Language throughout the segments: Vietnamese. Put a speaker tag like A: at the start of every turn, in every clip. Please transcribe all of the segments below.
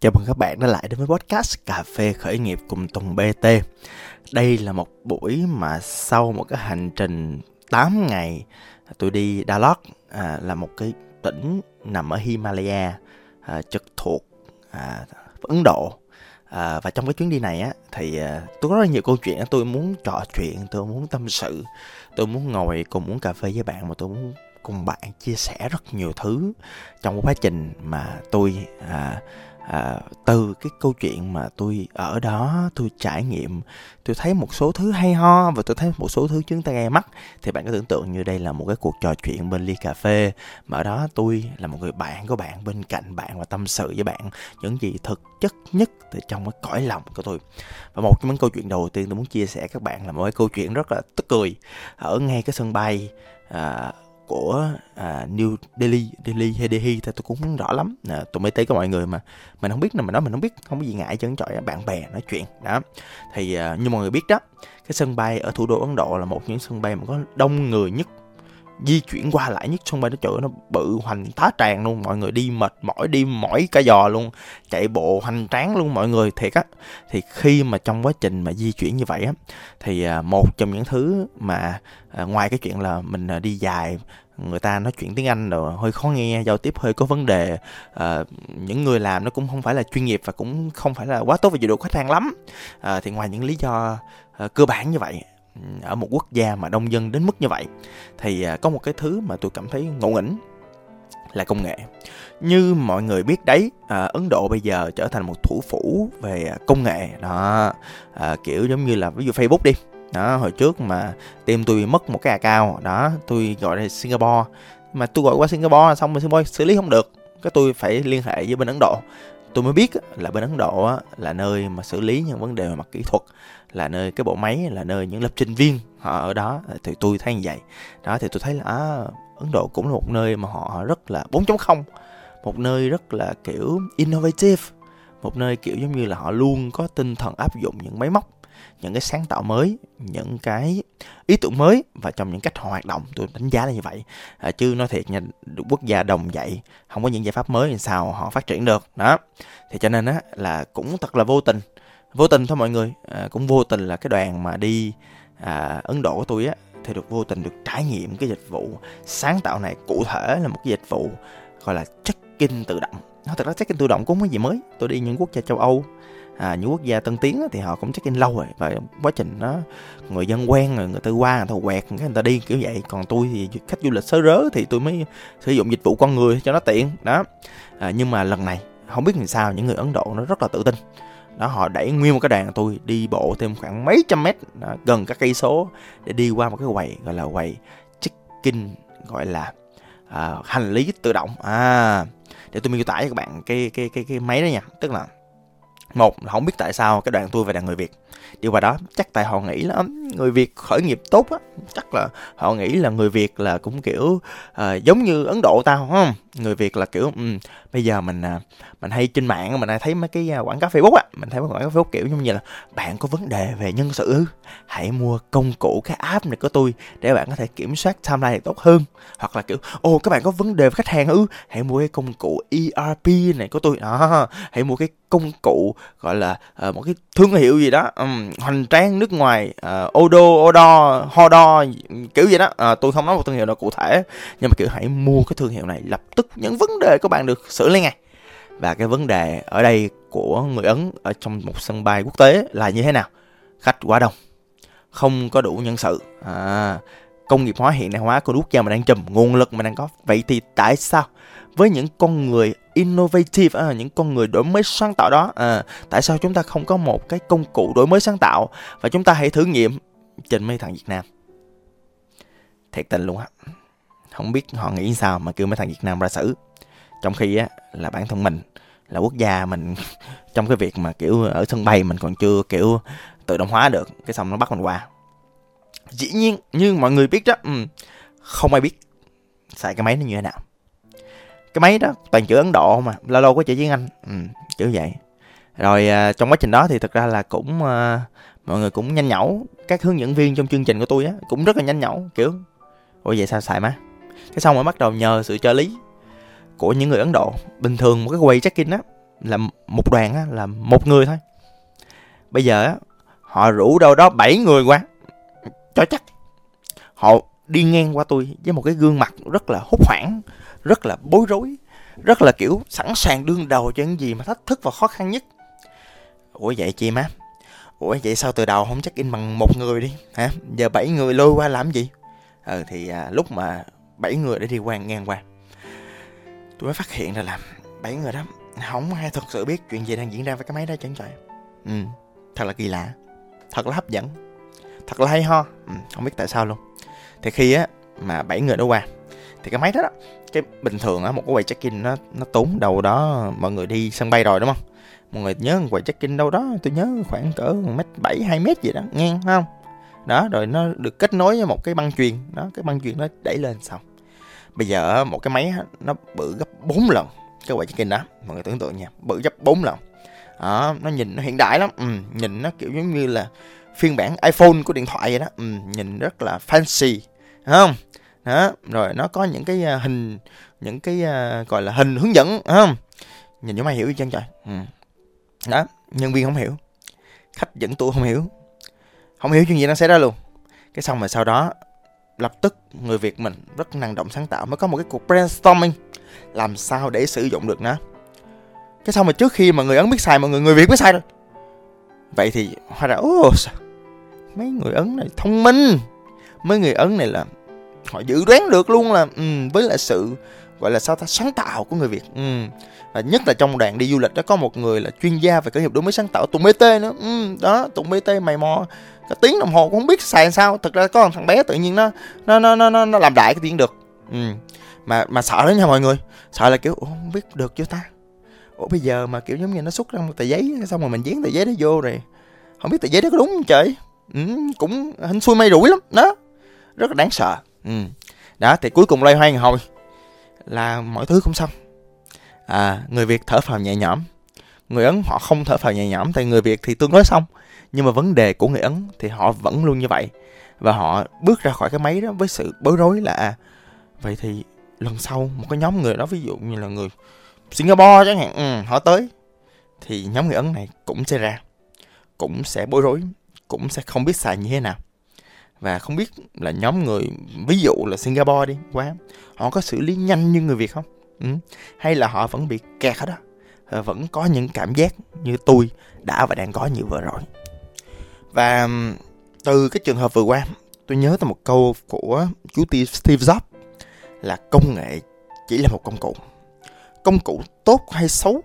A: Chào mừng các bạn đã lại đến với podcast Cà phê khởi nghiệp cùng Tùng BT. Đây là một buổi mà sau một cái hành trình 8 ngày tôi đi dalat à, là một cái tỉnh nằm ở Himalaya à, trực thuộc à, Ấn Độ. À, và trong cái chuyến đi này á thì à, tôi có rất là nhiều câu chuyện tôi muốn trò chuyện, tôi muốn tâm sự, tôi muốn ngồi cùng uống cà phê với bạn mà tôi muốn cùng bạn chia sẻ rất nhiều thứ trong quá trình mà tôi à, à, từ cái câu chuyện mà tôi ở đó tôi trải nghiệm tôi thấy một số thứ hay ho và tôi thấy một số thứ chúng ta gai mắt thì bạn có tưởng tượng như đây là một cái cuộc trò chuyện bên ly cà phê mà ở đó tôi là một người bạn của bạn bên cạnh bạn và tâm sự với bạn những gì thực chất nhất từ trong cái cõi lòng của tôi. Và một trong những câu chuyện đầu tiên tôi muốn chia sẻ các bạn là một cái câu chuyện rất là tức cười. Ở ngay cái sân bay à, của à, New Delhi, Delhi hay Delhi thì tôi cũng không rõ lắm. À, tụi mấy tế của mọi người mà mình không biết là mình nói mình không biết, không có gì ngại chân chọi bạn bè nói chuyện đó. Thì à, như mọi người biết đó, cái sân bay ở thủ đô Ấn Độ là một trong những sân bay mà có đông người nhất di chuyển qua lại nhất sân bay nó chở nó bự hoành tá tràn luôn. Mọi người đi mệt mỏi đi mỏi cả giò luôn. Chạy bộ hoành tráng luôn mọi người thiệt á. Thì khi mà trong quá trình mà di chuyển như vậy á thì à, một trong những thứ mà à, ngoài cái chuyện là mình à, đi dài người ta nói chuyện tiếng Anh rồi hơi khó nghe giao tiếp hơi có vấn đề à, những người làm nó cũng không phải là chuyên nghiệp và cũng không phải là quá tốt về dịch vụ khách hàng lắm. À, thì ngoài những lý do à, cơ bản như vậy ở một quốc gia mà đông dân đến mức như vậy thì à, có một cái thứ mà tôi cảm thấy ngộ nghĩnh là công nghệ. Như mọi người biết đấy à, ấn độ bây giờ trở thành một thủ phủ về công nghệ. Đó à, kiểu giống như là ví dụ facebook đi. Đó hồi trước mà team tôi mất một cái account đó tôi gọi là singapore. Mà tôi gọi qua singapore xong rồi singapore xử lý không được. Cái tôi phải liên hệ với bên ấn độ tôi mới biết là bên ấn độ là nơi mà xử lý những vấn đề về mặt kỹ thuật là nơi cái bộ máy là nơi những lập trình viên họ ở đó. Thì tôi thấy như vậy. Đó thì tôi thấy là à, ấn độ cũng là một nơi mà họ rất là 4.0 một nơi rất là kiểu innovative một nơi kiểu giống như là họ luôn có tinh thần áp dụng những máy móc những cái sáng tạo mới những cái ý tưởng mới và trong những cách họ hoạt động tôi đánh giá là như vậy. À, chứ nói thiệt nha quốc gia đồng dạy không có những giải pháp mới thì sao họ phát triển được. Đó. Thì cho nên á là cũng thật là vô tình vô tình thôi mọi người. À, cũng vô tình là cái đoàn mà đi à, ấn độ của tôi á thì được vô tình được trải nghiệm cái dịch vụ sáng tạo này. Cụ thể là một cái dịch vụ gọi là check-in tự động. Nó thật ra check-in tự động cũng không có gì mới. Tôi đi những quốc gia châu âu à, những quốc gia tân tiến thì họ cũng check in lâu rồi và quá trình đó người dân quen rồi người ta qua người ta quẹt cái người ta đi kiểu vậy. Còn tôi thì khách du lịch sớ rớ thì tôi mới sử dụng dịch vụ con người cho nó tiện đó. À, nhưng mà lần này không biết làm sao những người ấn độ nó rất là tự tin. Đó họ đẩy nguyên một cái đoàn tôi đi bộ thêm khoảng mấy trăm mét đó, gần các cây số để đi qua một cái quầy gọi là quầy check-in gọi là à, hành lý tự động. À để tôi miêu tả cho các bạn cái cái cái cái máy đó nha. Tức là một là không biết tại sao cái đoàn tôi về đàn người việt điều mà đó chắc tại họ nghĩ là người việt khởi nghiệp tốt á chắc là họ nghĩ là người việt là cũng kiểu uh, giống như ấn độ tao không? Người việt là kiểu um, bây giờ mình uh, mình hay trên mạng mình hay thấy mấy cái à, quảng cáo facebook á mình thấy mấy quảng cáo facebook kiểu như là bạn có vấn đề về nhân sự hãy mua công cụ cái app này của tôi để bạn có thể kiểm soát timeline này tốt hơn. Hoặc là kiểu ô các bạn có vấn đề với khách hàng ư? Hãy mua cái công cụ erp này của tôi. Đó hãy mua cái công cụ gọi là uh, một cái thương hiệu gì đó um, hoành tráng nước ngoài uh, odo odo hodo kiểu gì đó. Uh, tôi không nói một thương hiệu nào cụ thể nhưng mà kiểu hãy mua cái thương hiệu này lập tức những vấn đề các bạn được xử lý ngay. Và cái vấn đề ở đây của người ấn ở trong một sân bay quốc tế là như thế nào? Khách quá đông không có đủ nhân sự. À, công nghiệp hóa hiện đại hóa của quốc gia mà đang trùm nguồn lực mà đang có. Vậy thì tại sao với những con người innovative à, những con người đổi mới sáng tạo đó. À, tại sao chúng ta không có một cái công cụ đổi mới sáng tạo? Và chúng ta hãy thử nghiệm trên mấy thằng Việt Nam. Thiệt tình luôn á. Không biết họ nghĩ sao mà kêu mấy thằng Việt Nam ra xử. Trong khi á là bản thân mình là quốc gia mình trong cái việc mà kiểu ở sân bay mình còn chưa kiểu tự động hóa được cái xong nó bắt mình qua. Dĩ nhiên như mọi người biết đó không ai biết xài cái máy nó như thế nào cái máy đó toàn chữ ấn độ mà lâu lâu có chữ tiếng anh ừ, chữ vậy. Rồi à, trong quá trình đó thì thực ra là cũng à, mọi người cũng nhanh nhẩu các hướng dẫn viên trong chương trình của tôi á cũng rất là nhanh nhẩu kiểu ôi vậy sao xài má? Cái xong rồi bắt đầu nhờ sự trợ lý của những người ấn độ. Bình thường một cái quầy check in á là một đoàn á, là một người thôi. Bây giờ á họ rủ đâu đó bảy người qua cho chắc. Họ đi ngang qua tôi với một cái gương mặt rất là hốt hoảng rất là bối rối rất là kiểu sẵn sàng đương đầu cho những gì mà thách thức và khó khăn nhất. Ủa vậy chị má? Ủa vậy sao từ đầu không check in bằng một người đi? Hả? Giờ bảy người lôi qua làm gì? Ừ thì à, lúc mà bảy người đã đi qua ngang qua. Tôi mới phát hiện ra là bảy người đó không ai thật sự biết chuyện gì đang diễn ra với cái máy đó chẳng trời ừ thật là kỳ lạ thật là hấp dẫn thật là hay ho. Ừ, không biết tại sao luôn. Thì khi á mà bảy người đó qua thì cái máy đó, đó cái bình thường á một cái quầy check in nó nó tốn đầu đó mọi người đi sân bay rồi đúng không? Mọi người nhớ quầy check in đâu đó tôi nhớ khoảng cỡ mét bảy hai mét gì đó ngang không? Đó rồi nó được kết nối với một cái băng truyền đó cái băng truyền nó đẩy lên xong. Bây giờ một cái máy nó bự gấp 4 lần cái quầy check-in đó mọi người tưởng tượng nha bự gấp 4 lần. Đó, nó nhìn nó hiện đại lắm ừ, nhìn nó kiểu giống như là phiên bản iPhone của điện thoại vậy đó ừ, nhìn rất là fancy không? Đó rồi nó có những cái uh, hình những cái uh, gọi là hình hướng dẫn không? Nhìn cho mày hiểu chân trời. Ừ. đó nhân viên không hiểu. Khách dẫn tour không hiểu. Không hiểu chuyện gì nó xảy ra luôn. Cái xong rồi sau đó lập tức người việt mình rất năng động sáng tạo mới có một cái cuộc brainstorming làm sao để sử dụng được nó. Cái xong mà trước khi mà người ấn biết xài mọi người người việt biết xài rồi vậy thì hóa ra ô mấy người ấn này thông minh. Mấy người ấn này là họ dự đoán được luôn là um, với lại sự gọi là sao ta sáng tạo của người việt. Um, và nhất là trong đoàn đi du lịch đó có một người là chuyên gia về khởi nghiệp đổi mới sáng tạo tụng bt nữa. Um, đó tụng bt mày mò cái tiếng đồng hồ cũng không biết xài sao. Thực ra có một thằng bé tự nhiên nó nó nó nó nó làm đại cái tiếng được. Ừ. mà mà sợ đó nha mọi người. Sợ là kiểu Ủa, không biết được chưa ta? Ủa bây giờ mà kiểu giống như nó xuất ra một tờ giấy xong rồi mình dán tờ giấy đó vô rồi không biết tờ giấy đó có đúng không trời? Ừ, cũng hình xui may rủi lắm. Đó rất là đáng sợ ừ. đó thì cuối cùng loay hoay hồi là mọi thứ cũng xong. À người việt thở phào nhẹ nhõm. Người ấn họ không thở phào nhẹ nhõm tại người việt thì tương đối xong. Nhưng mà vấn đề của người ấn thì họ vẫn luôn như vậy. Và họ bước ra khỏi cái máy đó với sự bối rối là à, vậy thì lần sau một cái nhóm người đó ví dụ như là người Singapore chẳng hạn ừ, họ tới thì nhóm người ấn này cũng sẽ ra cũng sẽ bối rối cũng sẽ không biết xài như thế nào và không biết là nhóm người, ví dụ là Singapore đi, quá, họ có xử lý nhanh như người Việt không? Ừ. hay là họ vẫn bị kẹt ở đó ờ, vẫn có những cảm giác như tôi đã và đang có như vừa rồi. Và từ cái trường hợp vừa qua, tôi nhớ tới một câu của chú Steve Jobs là công nghệ chỉ là một công cụ. Công cụ tốt hay xấu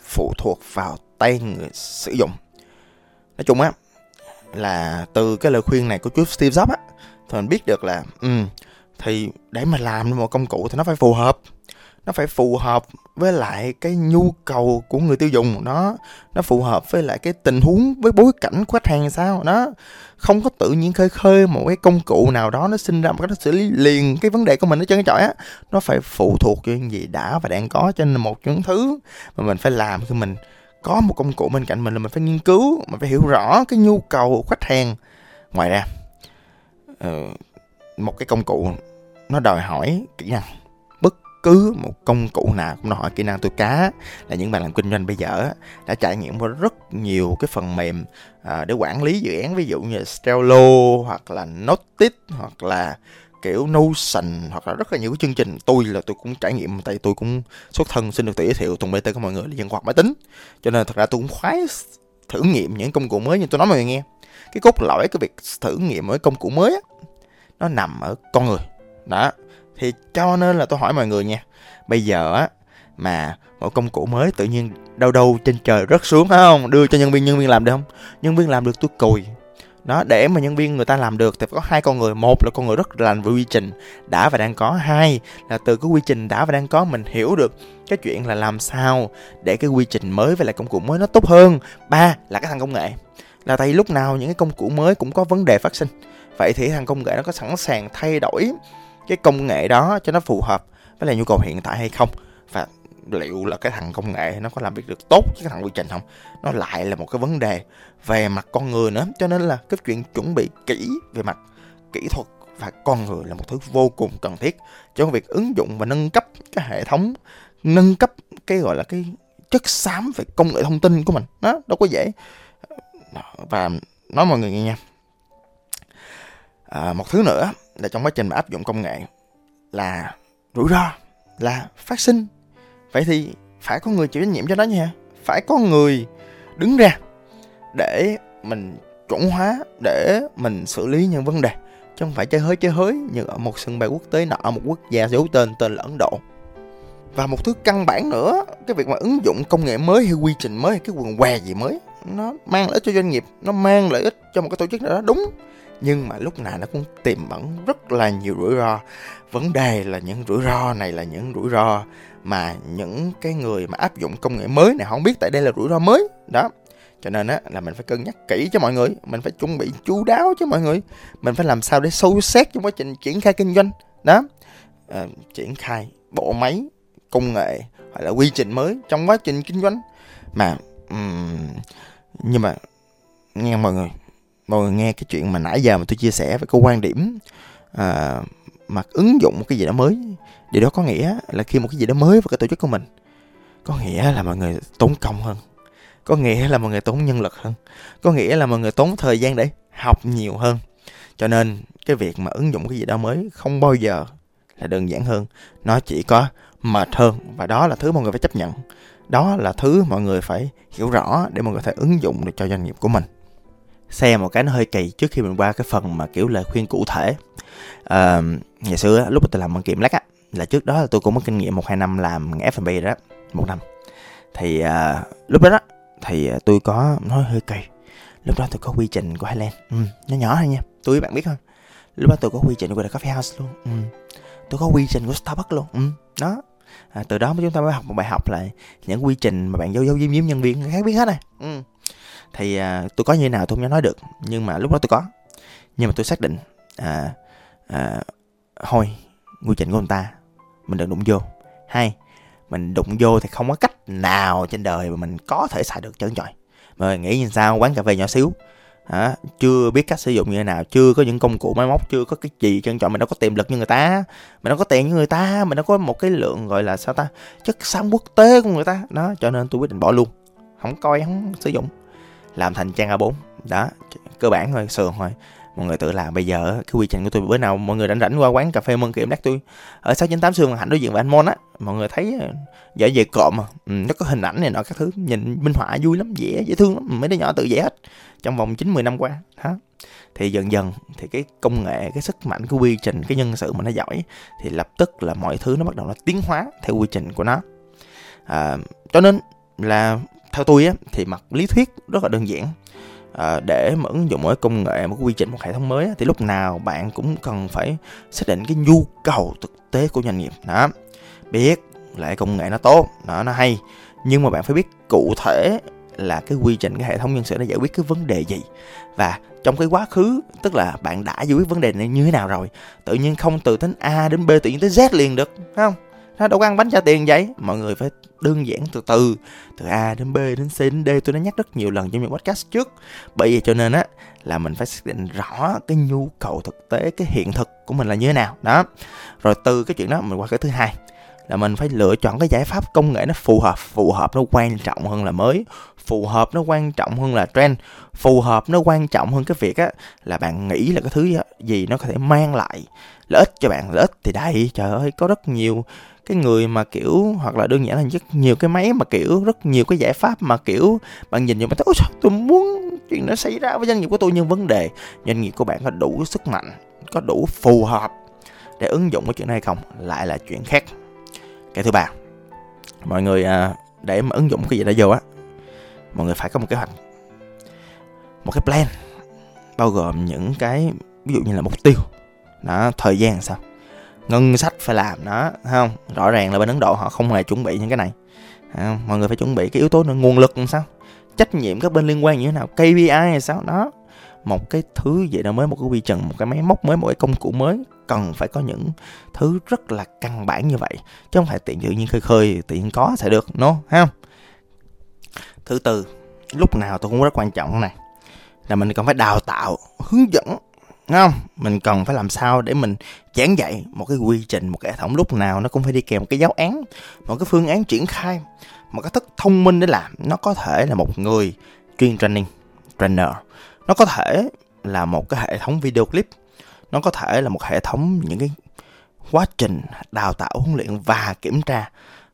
A: phụ thuộc vào tay người sử dụng. Nói chung á là từ cái lời khuyên này của chú Steve Jobs á thì mình biết được là ừ, thì để mà làm một công cụ thì nó phải phù hợp. Nó phải phù hợp với lại cái nhu cầu của người tiêu dùng nó nó phù hợp với lại cái tình huống với bối cảnh của khách hàng sao nó. Không có tự nhiên khơi khơi một cái công cụ nào đó nó sinh ra một cách nó xử lý liền cái vấn đề của mình ở trên cái chọi á. Nó phải phụ thuộc vào những gì đã và đang có cho nên một những thứ mà mình phải làm khi mình có một công cụ bên cạnh mình là mình phải nghiên cứu, mình phải hiểu rõ cái nhu cầu của khách hàng. Ngoài ra ờ, một cái công cụ nó đòi hỏi kỹ năng. Bất cứ một công cụ nào cũng đòi hỏi kỹ năng. Tôi cá là những bạn làm kinh doanh bây giờ đã trải nghiệm qua rất nhiều cái phần mềm ờ, để quản lý dự án. Ví dụ như Trello hoặc là Notit hoặc là kiểu Notion hoặc là rất là nhiều cái chương trình. Tôi là tôi cũng trải nghiệm tại tôi cũng xuất thân xin được tự giới thiệu Tùng BT của mọi người là dân hoạt máy tính. Cho nên thật ra tôi cũng khoái thử nghiệm những công cụ mới như tôi nói mọi người nghe. Cái cốt lõi cái việc thử nghiệm với công cụ mới á, nó nằm ở con người. Đó. Thì cho nên là tôi hỏi mọi người nha. Bây giờ á mà một công cụ mới tự nhiên đâu đâu trên trời rớt xuống phải không? Đưa cho nhân viên nhân viên làm được không? Nhân viên làm được tôi cùi đó, để mà nhân viên người ta làm được thì phải có hai con người. Một là con người rất là về quy trình, đã và đang có. Hai là từ cái quy trình đã và đang có mình hiểu được cái chuyện là làm sao để cái quy trình mới với lại công cụ mới nó tốt hơn. Ba là cái thằng công nghệ. Là tại lúc nào những cái công cụ mới cũng có vấn đề phát sinh. Vậy thì thằng công nghệ nó có sẵn sàng thay đổi cái công nghệ đó cho nó phù hợp với lại nhu cầu hiện tại hay không? Liệu là cái thằng công nghệ nó có làm việc được tốt với cái thằng quy trình không? Nó lại là một cái vấn đề về mặt con người nữa cho nên là cái chuyện chuẩn bị kỹ về mặt kỹ thuật và con người là một thứ vô cùng cần thiết cho việc ứng dụng và nâng cấp cái hệ thống nâng cấp cái gọi là cái chất xám về công nghệ thông tin của mình. Nó đâu có dễ. Và nói mọi người nghe nha. À, một thứ nữa là trong quá trình mà áp dụng công nghệ là rủi ro là phát sinh vậy thì phải có người chịu trách nhiệm cho đó nha. Phải có người đứng ra để mình chuẩn hóa, để mình xử lý những vấn đề. Chứ không phải chơi hới chơi hới như ở một sân bay quốc tế nọ, một quốc gia giấu tên tên là Ấn Độ. Và một thứ căn bản nữa, cái việc mà ứng dụng công nghệ mới hay quy trình mới hay cái quần què gì mới, nó mang lợi ích cho doanh nghiệp, nó mang lợi ích cho một cái tổ chức nào đó, đúng. Nhưng mà lúc nào nó cũng tiềm ẩn rất là nhiều rủi ro. Vấn đề là những rủi ro này là những rủi ro mà những cái người mà áp dụng công nghệ mới này không biết tại đây là rủi ro mới. Đó. Cho nên á là mình phải cân nhắc kỹ cho mọi người mình phải chuẩn bị chú đáo cho mọi người. Mình phải làm sao để sâu xét trong quá trình triển khai kinh doanh. Đó. À, triển khai bộ máy công nghệ hoặc là quy trình mới trong quá trình kinh doanh. Mà um, nhưng mà nghe mọi người mọi người nghe cái chuyện mà nãy giờ mà tôi chia sẻ về cái quan điểm à, mà ứng dụng một cái gì đó mới. Điều đó có nghĩa là khi một cái gì đó mới vào cái tổ chức của mình, có nghĩa là mọi người tốn công hơn, có nghĩa là mọi người tốn nhân lực hơn, có nghĩa là mọi người tốn thời gian để học nhiều hơn. Cho nên cái việc mà ứng dụng cái gì đó mới không bao giờ là đơn giản hơn, nó chỉ có mệt hơn và đó là thứ mọi người phải chấp nhận. Đó là thứ mọi người phải hiểu rõ để mọi người có thể ứng dụng được cho doanh nghiệp của mình. Xem một cái nó hơi kỳ trước khi mình qua cái phần mà kiểu lời khuyên cụ thể uh, ngày xưa lúc mà tôi làm bằng kiểm lắc á là trước đó là tôi cũng có kinh nghiệm một hai năm làm F&B đó một năm thì uh, lúc đó, đó thì ờ, tôi có nói hơi kỳ lúc đó tôi có quy trình của Highland ừ, nó nhỏ thôi nha tôi với bạn biết không lúc đó tôi có quy trình của The Coffee House luôn ừ. tôi có quy trình của Starbucks luôn ừ. đó à, từ đó chúng ta mới học một bài học là những quy trình mà bạn dấu dấu diếm diếm nhân viên khác biết hết này ừ. thì à, tôi có như thế nào tôi không dám nói được nhưng mà lúc đó tôi có nhưng mà tôi xác định à, à, thôi quy trình của người ta. Mình đừng đụng vô. Hai mình đụng vô thì không có cách nào trên đời mà mình có thể xài được trơn trọi. Mà nghĩ như sao quán cà phê nhỏ xíu. Hả? Chưa biết cách sử dụng như thế nào chưa có những công cụ máy móc chưa có cái gì trân trọng mình đâu có tiềm lực như người ta. Mình đâu có tiền như người ta. Mình đâu có một cái lượng gọi là sao ta chất xám quốc tế của người ta. Đó cho nên tôi quyết định bỏ luôn. Không coi không sử dụng. Làm thành trang A4 đó cơ bản thôi sườn thôi mọi người tự làm bây giờ cái quy trình của tôi bữa nào mọi người rảnh rảnh qua quán cà phê mân kiểm đắt tôi ở sáu chín tám xương hạnh đối diện với anh Mon á. Mọi người thấy ờ, dễ về cộm mà ừ, nó có hình ảnh này nọ các thứ nhìn minh họa vui lắm dễ dễ thương lắm. Mấy đứa nhỏ tự vẽ hết trong vòng chín mười năm qua hả? Thì dần dần thì cái công nghệ cái sức mạnh cái quy trình cái nhân sự mà nó giỏi thì lập tức là mọi thứ nó bắt đầu nó tiến hóa theo quy trình của nó. À, cho nên là theo tôi á thì mặt lý thuyết rất là đơn giản à, để mà ứng dụng một công nghệ một quy trình một hệ thống mới thì lúc nào bạn cũng cần phải xác định cái nhu cầu thực tế của doanh nghiệp. Đó. Biết là công nghệ nó tốt nó nó hay nhưng mà bạn phải biết cụ thể là cái quy trình cái hệ thống nhân sự nó giải quyết cái vấn đề gì. Và trong cái quá khứ tức là bạn đã giải quyết vấn đề này như thế nào rồi tự nhiên không từ tính a đến b tự nhiên tới z liền được không? Nó đâu có ăn bánh trả tiền vậy. Mọi người phải đơn giản từ từ từ A đến B đến C đến D. Tôi đã nhắc rất nhiều lần trong những podcast trước. Bởi vì cho nên á, là mình phải xác định rõ cái nhu cầu thực tế, cái hiện thực của mình là như thế nào. Đó. Rồi từ cái chuyện đó mình qua cái thứ hai, là mình phải lựa chọn cái giải pháp công nghệ nó phù hợp phù hợp nó quan trọng hơn là mới, phù hợp nó quan trọng hơn là trend, phù hợp nó quan trọng hơn cái việc á, là bạn nghĩ là cái thứ gì nó có thể mang lại lợi ích cho bạn. Lợi ích thì đây, trời ơi, có rất nhiều cái người mà kiểu hoặc là đơn giản là rất nhiều cái máy mà kiểu rất nhiều cái giải pháp mà kiểu bạn nhìn vô bạn thấy ôi sao tôi muốn chuyện nó xảy ra với doanh nghiệp của tôi nhưng vấn đề doanh nghiệp của bạn có đủ sức mạnh có đủ phù hợp để ứng dụng cái chuyện này hay không? Lại là chuyện khác. Cái thứ ba mọi người à, để mà ứng dụng cái gì đó vô á mọi người phải có một kế hoạch một cái plan bao gồm những cái ví dụ như là mục tiêu. Đó thời gian sao? Ngân sách phải làm đó không? Rõ ràng là bên ấn độ họ không hề chuẩn bị những cái này. Không? mọi người phải chuẩn bị cái yếu tố nữa, nguồn lực làm sao? Trách nhiệm các bên liên quan như thế nào? KPI hay sao? Đó. Một cái thứ gì đó mới một cái quy trình, một cái máy móc mới, một cái công cụ mới. Cần phải có những thứ rất là căn bản như vậy, chứ không phải tiện tự nhiên khơi khơi tiện có sẽ được nó no? không? Thứ tư, lúc nào tôi cũng rất quan trọng này, là mình cần phải đào tạo, hướng dẫn không? Mình cần phải làm sao để mình giảng dạy một cái quy trình, một cái hệ thống lúc nào nó cũng phải đi kèm một cái giáo án, một cái phương án triển khai, một cái thức thông minh để làm. Nó có thể là một người chuyên training, trainer. Nó có thể là một cái hệ thống video clip. Nó có thể là một hệ thống những cái quá trình đào tạo, huấn luyện và kiểm tra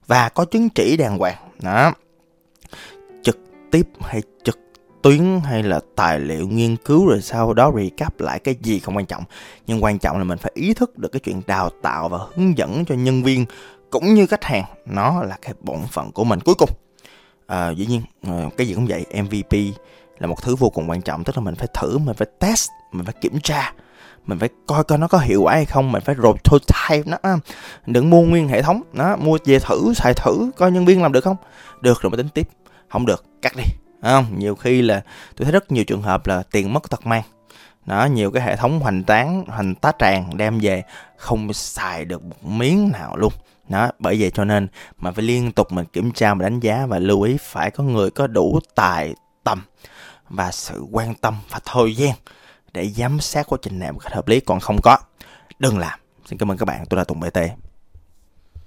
A: và có chứng chỉ đàng hoàng. Đó. Trực tiếp hay trực tuyến hay là tài liệu nghiên cứu rồi sau đó recap lại cái gì không quan trọng. Nhưng quan trọng là mình phải ý thức được cái chuyện đào tạo và hướng dẫn cho nhân viên cũng như khách hàng. Nó là cái bổn phận của mình cuối cùng. À, dĩ nhiên ờ, cái gì cũng vậy mvp là một thứ vô cùng quan trọng. Tức là mình phải thử mình phải test mình phải kiểm tra mình phải coi coi nó có hiệu quả hay không mình phải prototype nó. Đừng mua nguyên hệ thống nó mua về thử xài thử coi nhân viên làm được không? Được rồi mới tính tiếp. Không được cắt đi không, nhiều khi là tôi thấy rất nhiều trường hợp là tiền mất tật mang. Đó, nhiều cái hệ thống hoành tán hoành tá tràng đem về, không xài được một miếng nào luôn. Đó, bởi vậy cho nên mà phải liên tục mình kiểm tra và đánh giá và lưu ý phải có người có đủ tài, tầm và sự quan tâm và thời gian để giám sát quá trình này một cách hợp lý, còn không có, đừng làm. Xin cảm ơn các bạn, tôi là tùng bt